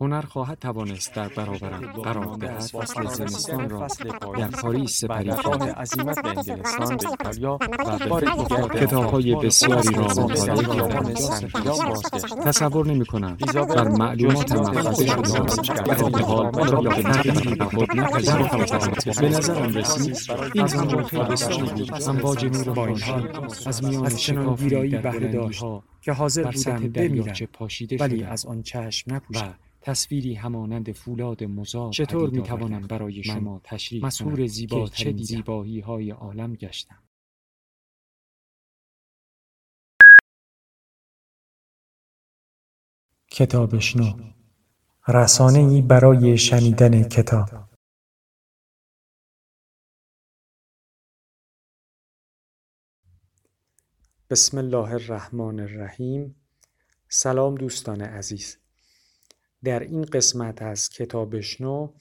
هنر خواهد توانست در برابرم قرار دهد. فصل زمستان را در پاریس سپری خواهد. عظیمت به انگلستان به ایتالیا و به دیگر کتابهای بسیاری را مطالعه کردم تصور نمی کنم بر معلومات محفظه شده در حال را به تغییری به خود نپذیرفتم به نظرم رسید این زمان خیلی بسیاری بود. امواج نور بانشی از میان شکافی بهره داشت که حاضر بودم بمیرم. ولی از آن چشم نپوشم تصویری همانند فولاد مزار چطور می توانم برای شما تشریح مسهور زیبا چه زیبایی های عالم گشتم. کتابشنو رسانه ای برای شنیدن کتاب. بسم الله الرحمن الرحیم. سلام دوستان عزیز. در این قسمت از کتابشنو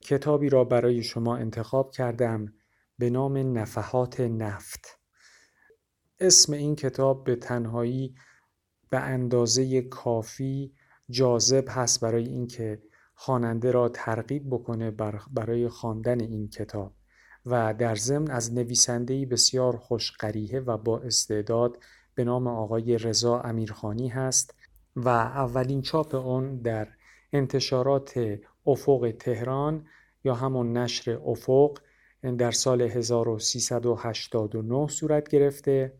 کتابی را برای شما انتخاب کردم به نام نفحات نفت. اسم این کتاب به تنهایی به اندازه کافی جاذب هست برای اینکه خواننده را ترغیب بکنه برای خواندن این کتاب و در ضمن از نویسنده‌ای بسیار خوشقریحه و با استعداد به نام آقای رضا امیرخانی هست و اولین چاپ اون در انتشارات افق تهران یا همون نشر افق در سال 1389 صورت گرفته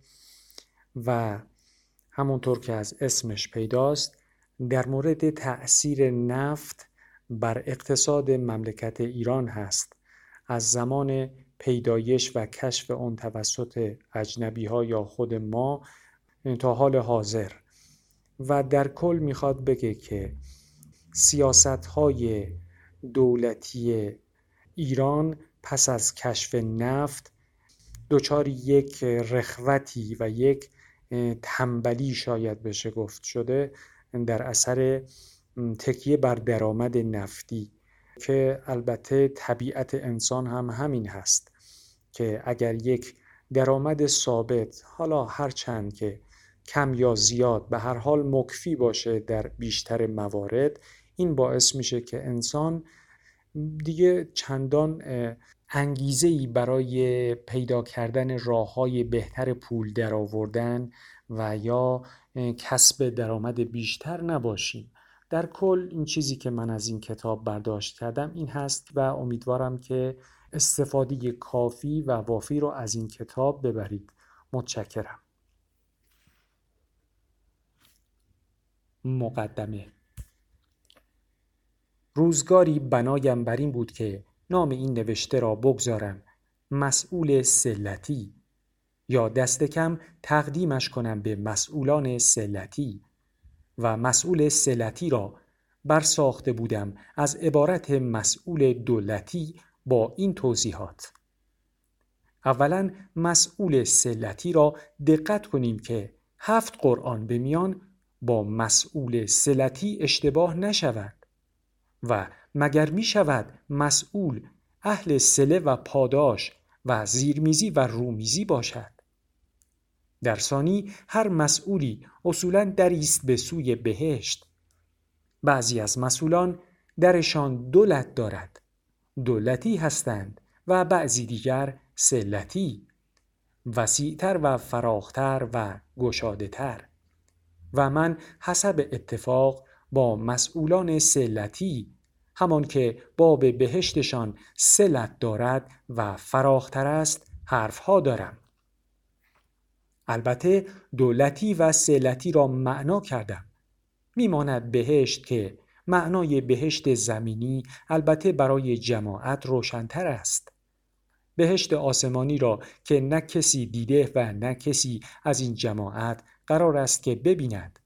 و همونطور که از اسمش پیداست در مورد تأثیر نفت بر اقتصاد مملکت ایران هست. از زمان پیدایش و کشف اون توسط اجنبی ها یا خود ما تا حال حاضر. و در کل می‌خواد بگه که سیاست های دولتی ایران پس از کشف نفت دچار یک رخوتی و یک تنبلی شاید بشه گفت شده در اثر تکیه بر درآمد نفتی که البته طبیعت انسان هم همین هست که اگر یک درآمد ثابت حالا هر چند که کم یا زیاد به هر حال مکفی باشه در بیشتر موارد این باعث میشه که انسان دیگه چندان انگیزه ای برای پیدا کردن راه های بهتر پول درآوردن و یا کسب درآمد بیشتر نباشیم. در کل این چیزی که من از این کتاب برداشت کردم این هست و امیدوارم که استفاده کافی و وافی رو از این کتاب ببرید. متشکرم. مقدمه. روزگاری بنایم بر این بود که نام این نوشته را بگذارم. مسئول سلتی. یا دست کم تقدیمش کنم به مسئولان سلتی. و مسئول سلتی را برساخته بودم از عبارت مسئول دولتی با این توضیحات. اولا مسئول سلتی را دقت کنیم که هفت قرآن به میان با مسئول سلتی اشتباه نشود. و مگر می شود مسئول اهل سله و پاداش و زیرمیزی و رومیزی باشد؟ در ثانی هر مسئولی اصولا دریست به سوی بهشت. بعضی از مسئولان درشان دولت دارد. دولتی هستند و بعضی دیگر سلتی وسیعتر و فراختر و گشاده تر و من حسب اتفاق با مسئولان سلتی همان که باب بهشتشان سلت دارد و فراختر است حرفها دارم. البته دولتی و سلتی را معنا کردم. میماند بهشت که معنای بهشت زمینی البته برای جماعت روشنتر است. بهشت آسمانی را که نه کسی دیده و نه کسی از این جماعت قرار است که ببیند.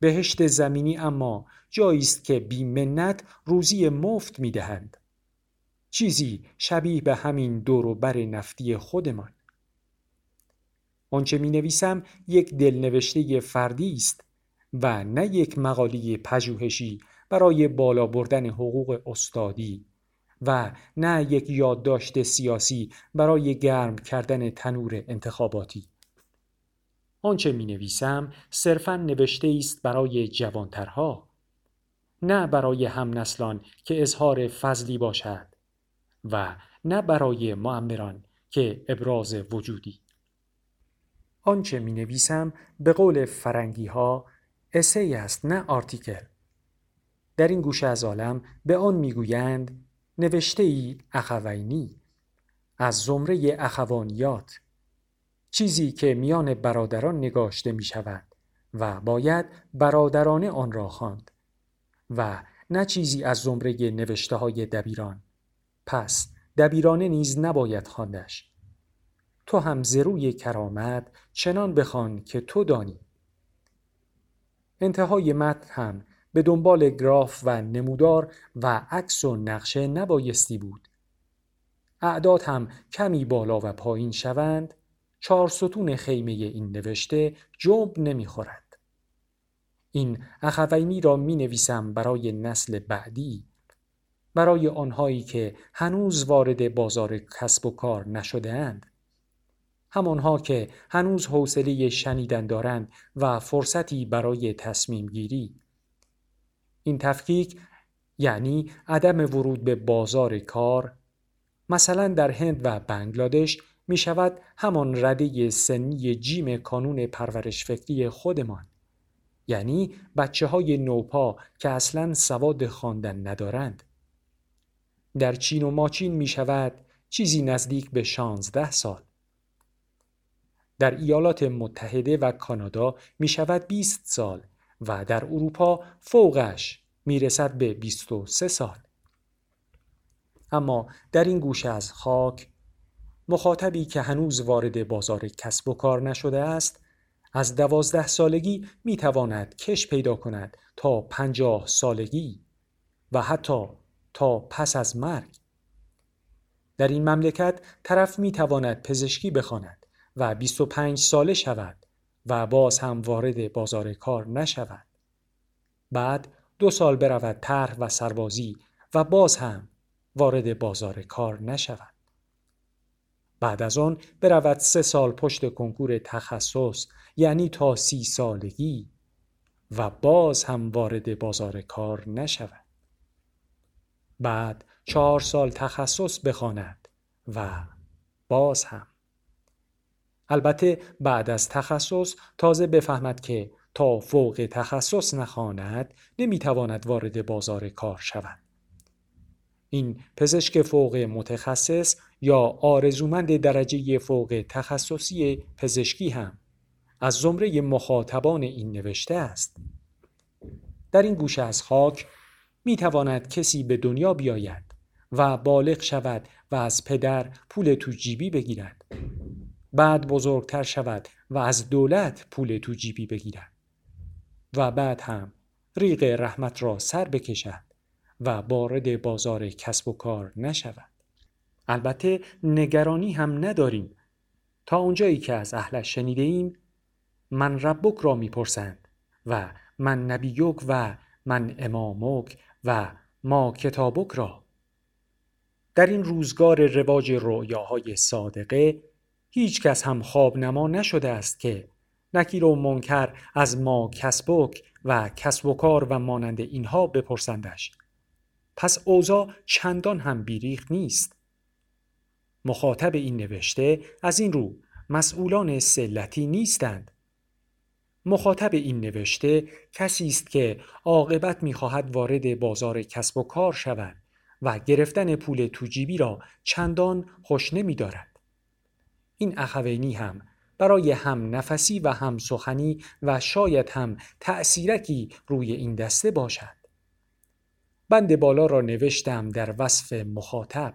بهشت زمینی اما جایی است که بیمنت روزی مفت می‌دهند. چیزی شبیه به همین دور و بر نفتی خودمان. آنچه می نویسم یک دلنوشته فردی است و نه یک مقاله پژوهشی برای بالا بردن حقوق استادی و نه یک یادداشت سیاسی برای گرم کردن تنور انتخاباتی. آنچه می نویسم صرفا نوشته است برای جوانترها نه برای هم نسلان که اظهار فضلی باشد و نه برای معمران که ابراز وجودی. آنچه می نویسم به قول فرنگی ها اسی است نه آرتیکل. در این گوشه از عالم به آن می‌گویند نوشته ای اخوینی از زمره اخوانیات. چیزی که میان برادران نگاشته می شود و باید برادرانه آن را خواند و نه چیزی از زمره نوشته های دبیران. پس دبیرانه نیز نباید خواندش. تو هم زروی کرامت چنان بخوان که تو دانی. انتهای متن هم به دنبال گراف و نمودار و عکس و نقشه نبایستی بود. اعداد هم کمی بالا و پایین شوند چهار ستون خیمه این نوشته جنب نمی‌خورد این اخوینی را می نویسم برای نسل بعدی برای آنهایی که هنوز وارد بازار کسب و کار نشده اند. همانها که هنوز حوصله شنیدن دارند و فرصتی برای تصمیم گیری. این تفکیک یعنی عدم ورود به بازار کار مثلا در هند و بنگلادش می شود همان رده سنی جیم کانون پرورش فکری خودمان. یعنی بچه های نوپا که اصلا سواد خواندن ندارند. در چین و ماچین می شود چیزی نزدیک به 16 سال. در ایالات متحده و کانادا می شود 20 سال و در اروپا فوقش می رسد به 23 سال. اما در این گوشه از خاک مخاطبی که هنوز وارد بازار کسب و کار نشده است از دوازده سالگی می تواند کش پیدا کند تا پنجاه سالگی و حتی تا پس از مرگ. در این مملکت طرف می تواند پزشکی بخواند و 25 ساله شود و باز هم وارد بازار کار نشود. بعد دو سال برود طرح و سربازی و باز هم وارد بازار کار نشود. بعد از آن برود سه سال پشت کنکور تخصص یعنی تا سی سالگی و باز هم وارد بازار کار نشود. بعد چهار سال تخصص بخواند و باز هم. البته بعد از تخصص تازه بفهمد که تا فوق تخصص نخواند نمی‌تواند وارد بازار کار شود. این پزشک فوق متخصص یا آرزومند درجه فوق تخصصی پزشکی هم از زمره مخاطبان این نوشته است. در این گوشه از خاک می تواند کسی به دنیا بیاید و بالغ شود و از پدر پول تو جیبی بگیرد. بعد بزرگتر شود و از دولت پول تو جیبی بگیرد. و بعد هم ریق رحمت را سر بکشد و وارد بازار کسب و کار نشود. البته نگرانی هم نداریم. تا اونجایی که از اهلش شنیده ایم من ربک را می‌پرسند و من نبیوک و من امامک و ما کتابک را. در این روزگار رواج رؤیاهای صادقه هیچ کس هم خواب نما نشده است که نکیر و منکر از ما کسبک و کسب و کار و مانند اینها بپرسندش. پس اوضاع چندان هم بیریخ نیست. مخاطب این نوشته از این رو مسئولان سلتی نیستند مخاطب این نوشته کسی است که عاقبت می‌خواهد وارد بازار کسب و کار شود و گرفتن پول توجیبی را چندان خوش نمی دارد. این اخوینی هم برای هم نفسی و هم سخنی و شاید هم تأثیرکی روی این دسته باشد. بند بالا را نوشتم در وصف مخاطب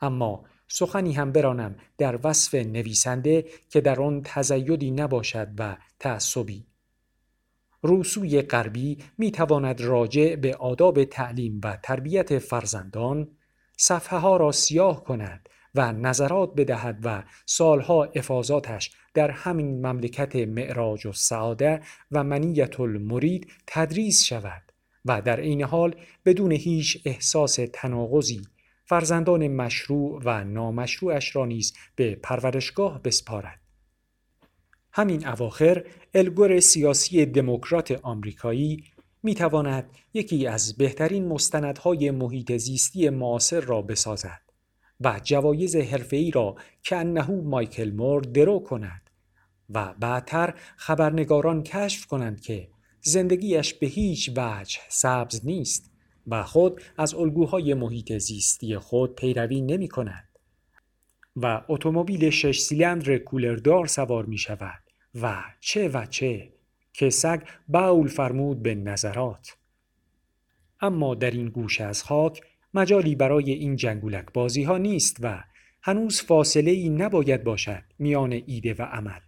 اما سخنی هم برانم در وصف نویسنده که در آن تزیدی نباشد و تعصبی. روسوی غربی می تواند راجع به آداب تعلیم و تربیت فرزندان صفحه ها را سیاه کند و نظرات بدهد و سالها افاظاتش در همین مملکت معراج و سعاده و منیت المرید تدریس شود و در عین حال بدون هیچ احساس تناقضی فرزندان مشروع و نامشروعش را نیز به پرورشگاه بسپارد. همین اواخر الگور سیاسی دموکرات آمریکایی می تواند یکی از بهترین مستندهای محیط زیستی معاصر را بسازد و جوایز حرفه‌ای را که انهو مایکل مور درو کند و بعدتر خبرنگاران کشف کنند که زندگیش به هیچ وجه سبز نیست. و خود از الگوهای محیط زیستی خود پیروی نمی کند و اتومبیل شش سیلندر کولردار سوار می شود و چه و چه که سگ باول فرمود به نظرات. اما در این گوش از خاک مجالی برای این جنگولک بازی ها نیست و هنوز فاصله ای نباید باشد میان ایده و عمل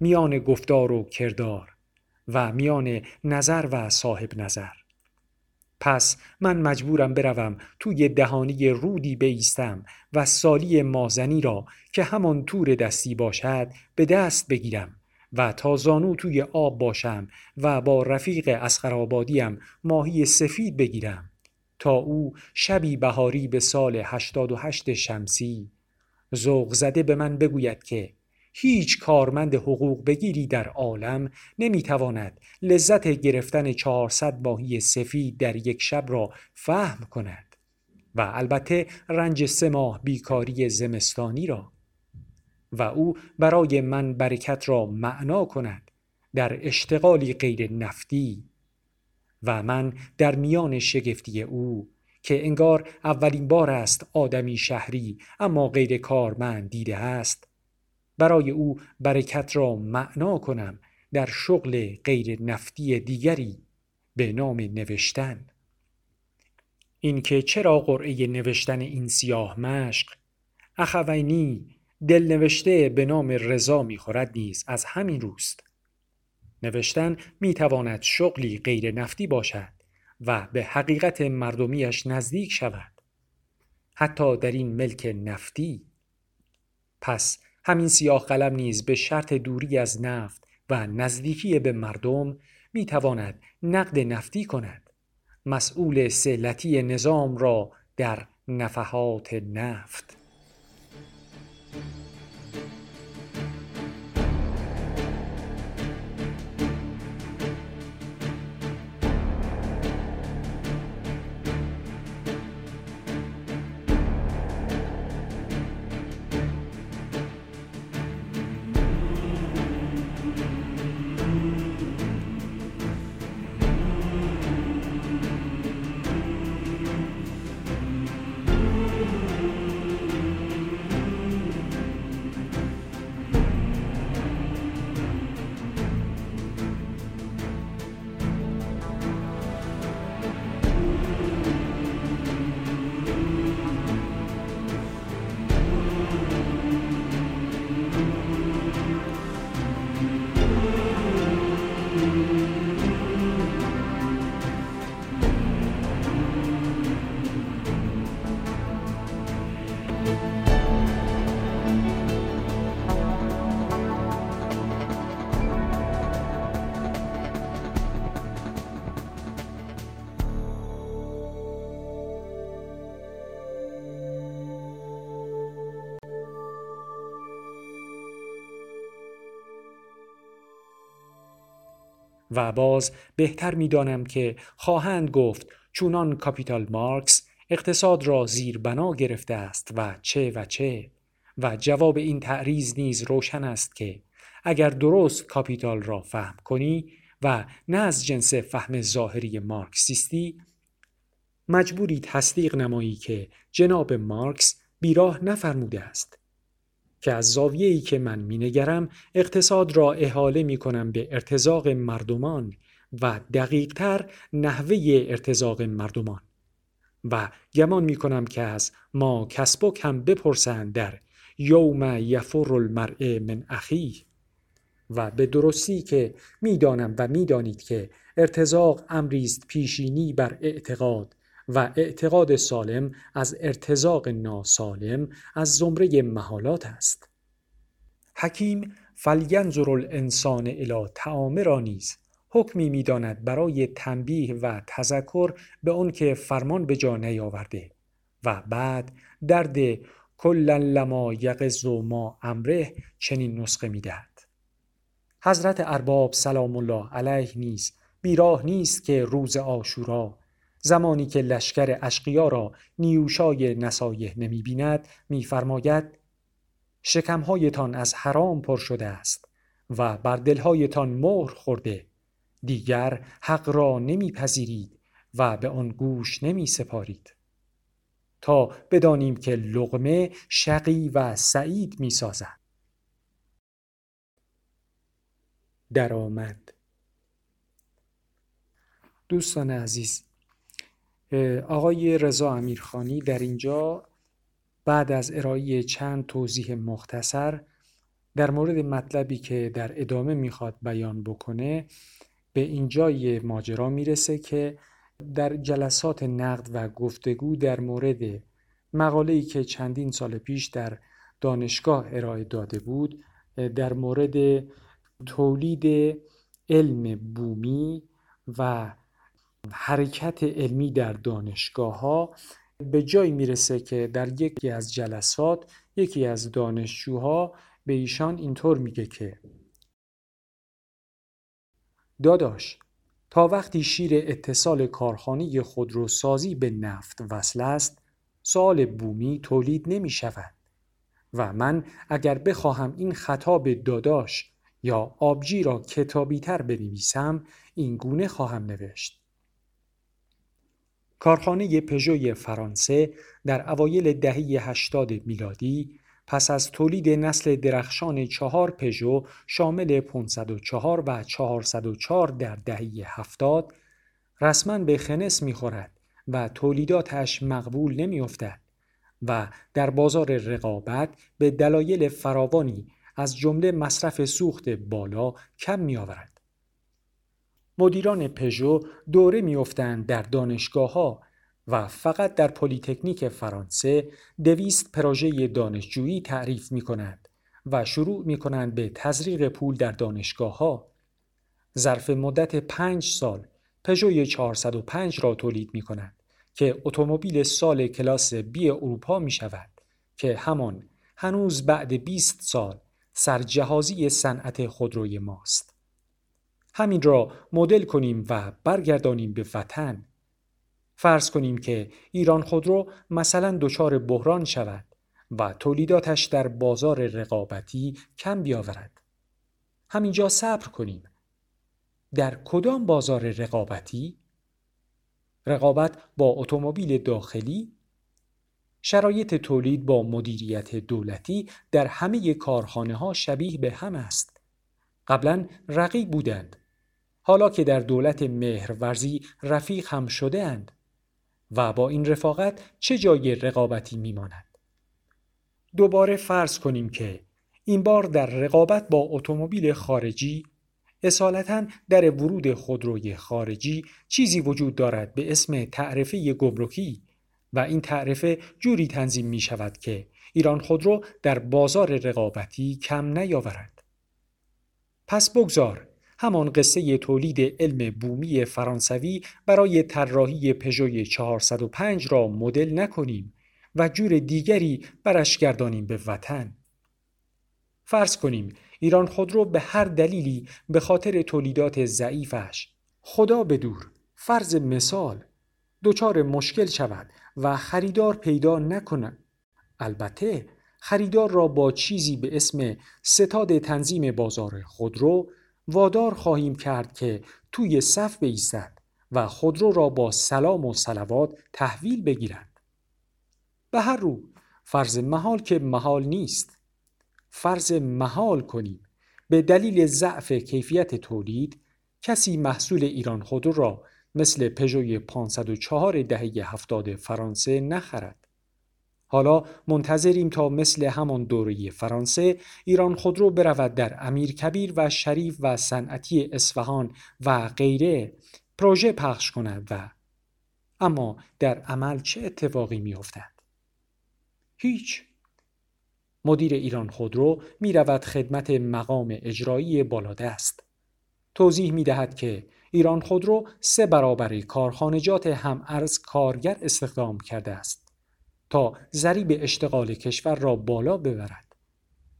میان گفتار و کردار و میان نظر و صاحب نظر. پس من مجبورم بروم توی دهانی رودی بیستم و سالی مازنی را که همان تور دستی باشد به دست بگیرم و تا زانو توی آب باشم و با رفیق اسخرآبادیم ماهی سفید بگیرم. تا او شبی بهاری به سال 88 شمسی ذوق زده به من بگوید که هیچ کارمند حقوق بگیری در عالم نمی‌تواند لذت گرفتن 400 ماهی سفید در یک شب را فهم کند. و البته رنج سه ماه بیکاری زمستانی را. و او برای من برکت را معنا کند در اشتغالی غیر نفتی. و من در میان شگفتی او که انگار اولین بار است آدمی شهری اما غیر کارمند دیده است برای او برکت را معنا کنم در شغل غیر نفتی دیگری به نام نوشتن. اینکه چرا قرعه نوشتن این سیاه مشق؟ اخوینی دل نوشته به نام رضا می‌خورد نیز از همین روست. نوشتن می‌تواند شغلی غیر نفتی باشد و به حقیقت مردمیش نزدیک شود حتی در این ملک نفتی. پس همین سیاه قلم نیز به شرط دوری از نفت و نزدیکی به مردم می تواند نقد نفتی کند. مسئول سلتی نظام را در نفحات نفت. و باز بهتر می‌دانم که خواهند گفت چونان کاپیتال مارکس اقتصاد را زیر بنا گرفته است و چه و چه. و جواب این تعریض نیز روشن است که اگر درست کاپیتال را فهم کنی و نه از جنس فهم ظاهری مارکسیستی مجبوری تصدیق نمایی که جناب مارکس بیراه نفرموده است. که از زاویه‌ای که من مینگرم اقتصاد را احاله می کنم به ارتزاق مردمان و دقیقتر نحوه ارتزاق مردمان. و گمان می کنم که از ما کسبک هم بپرسند در یوم یفر المرء من اخیه و به درستی که می‌دانم و می‌دانید که ارتزاق امریست پیشینی بر اعتقاد و اعتقاد سالم از ارتزاق ناسالم از زمره محالات است. حکیم فلینظر الانسان الی تعام را نیز حکمی می‌داند برای تنبیه و تذکر به آن که فرمان به جا نیاورده و بعد درد کلا لما یقظ ما امره چنین نسخه می‌دهد. حضرت ارباب سلام الله علیه نیز بیراه نیست که روز آشورا زمانی که لشکر اشقیا را نیوشای نصایح نمی بیند میفرماید شکمهایتان از حرام پر شده است و بر دلهایتان مهر خورده. دیگر حق را نمیپذیرید و به آن گوش نمی سپارید تا بدانیم که لغمه شقی و سعید می سازد درآمد. دوستان عزیز آقای رضا امیرخانی در اینجا بعد از ارائه چند توضیح مختصر در مورد مطلبی که در ادامه می‌خواد بیان بکنه به اینجای ماجرا می‌رسه که در جلسات نقد و گفتگو در مورد مقاله‌ای که چندین سال پیش در دانشگاه ارائه داده بود در مورد تولید علم بومی و حرکت علمی در دانشگاه ها به جایی می‌رسه که در یکی از جلسات یکی از دانشجوها به ایشان اینطور میگه که داداش تا وقتی شیر اتصال کارخانه خودروسازی به نفت وصل است سال بومی تولید نمی شود و من اگر بخواهم این خطاب داداش یا آبجی را کتابی تر بنویسم این گونه خواهم نوشت. کارخانه پژوی فرانسه در اوایل دهه 80 میلادی پس از تولید نسل درخشان چهار پژو شامل 504 و 404 در دهه 70 رسما به خنس می‌خورد و تولیداتش مقبول نمیافتد و در بازار رقابت به دلایل فراوانی از جمله مصرف سوخت بالا کم میآورد. مدیران پژو دوره میافتند در دانشگاه ها و فقط در پلیتکنیک فرانسه دویست پروژه دانشجویی تعریف می کنند و شروع می کنند به تزریق پول در دانشگاه ها. ظرف مدت پنج سال پژوی 405 را تولید می کنند که اتومبیل سال کلاس بی اروپا می شود که همان هنوز بعد 20 سال سرجهازی صنعت خودروی ماست. همین را مدل کنیم و برگردانیم به وطن. فرض کنیم که ایران خودرو مثلا دچار بحران شود و تولیداتش در بازار رقابتی کم بیاورد. همینجا صبر کنیم. در کدام بازار رقابتی؟ رقابت با اتومبیل داخلی؟ شرایط تولید با مدیریت دولتی در همه کارخانه ها شبیه به هم است. قبلا رقیب بودند. حالا که در دولت مهرورزی رفیق هم شده اند و با این رفاقت چه جای رقابتی میماند دوباره فرض کنیم که این بار در رقابت با اتومبیل خارجی اصالتا در ورود خودروی خارجی چیزی وجود دارد به اسم تعرفه گمرکی و این تعرفه جوری تنظیم می شود که ایران خودرو در بازار رقابتی کم نیاورد. پس بگذار همان قصه تولید علم بومی فرانسوی برای طراحی پژوی 405 را مدل نکنیم و جور دیگری برش گردانیم به وطن. فرض کنیم ایران خودرو به هر دلیلی به خاطر تولیدات ضعیفش خدا بدور فرض مثال دچار مشکل شود و خریدار پیدا نکند البته خریدار را با چیزی به اسم ستاد تنظیم بازار خودرو وادار خواهیم کرد که توی صف بایستد و خودرو را با سلام و سلوات تحویل بگیرد به هر رو فرض محال که محال نیست. فرض محال کنیم. به دلیل ضعف کیفیت تولید کسی محصول ایران خودرو را مثل پژوی 504 دهه هفتاد فرانسه نخرد. حالا منتظریم تا مثل همان دوره فرانسه ایران خودرو برود در امیرکبیر و شریف و صنعتی اصفهان و غیره پروژه پخش کند و اما در عمل چه اتفاقی میافتد؟ هیچ. مدیر ایران خودرو می رود خدمت مقام اجرایی بالادست توضیح می دهد که ایران خودرو سه برابر کارخانجات هم ارز کارگر استخدام کرده است. تا ضریب اشتغال کشور را بالا ببرد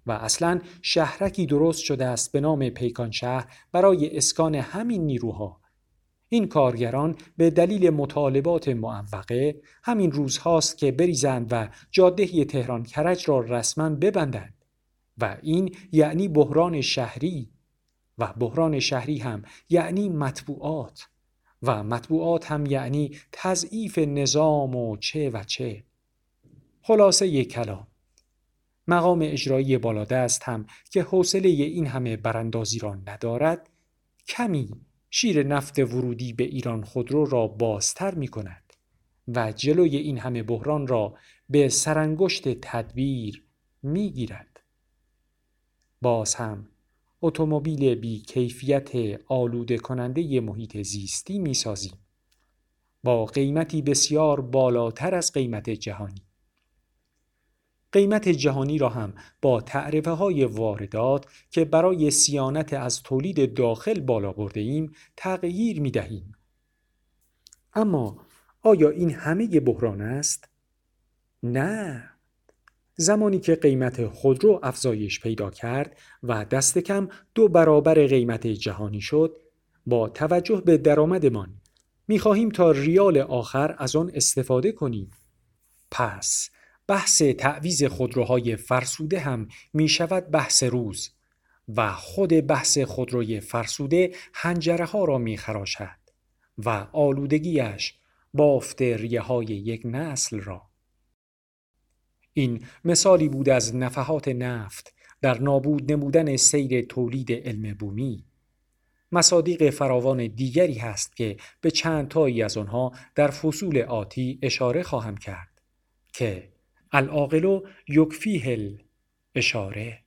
و اصلا شهرکی درست شده است به نام پیکان شهر برای اسکان همین نیروها. این کارگران به دلیل مطالبات معوقه همین روزهاست که بریزند و جاده تهران کرج را رسما ببندند و این یعنی بحران شهری و بحران شهری هم یعنی مطبوعات و مطبوعات هم یعنی تضعیف نظام و چه و چه. خلاصه یک کلام مقام اجرایی بالادست هم که حوصله این همه براندازی را ندارد کمی شیر نفت ورودی به ایران خودرو را بازتر می کند و جلوی این همه بحران را به سرانگشت تدبیر می گیرد. باز هم اتومبیل بی کیفیت آلوده کننده محیط زیستی می سازیم با قیمتی بسیار بالاتر از قیمت جهانی. قیمت جهانی را هم با تعرفه های واردات که برای سیانت از تولید داخل بالا برده ایم تغییر می دهیم. اما آیا این همه بحران است؟ نه. زمانی که قیمت خودرو افزایش پیدا کرد و دست کم دو برابر قیمت جهانی شد با توجه به درآمدمان خواهیم تا ریال آخر از آن استفاده کنیم پس بحث تعویز خودروهای فرسوده هم می شود بحث روز و خود بحث خودروی فرسوده هنجره ها را می خراشد و آلودگیش بافت ریه های یک نسل را. این مثالی بود از نفحات نفت در نابود نمودن سیر تولید علم بومی. مصادیق فراوان دیگری هست که به چند تایی از آنها در فصول آتی اشاره خواهم کرد که العاقل یکفیه اشاره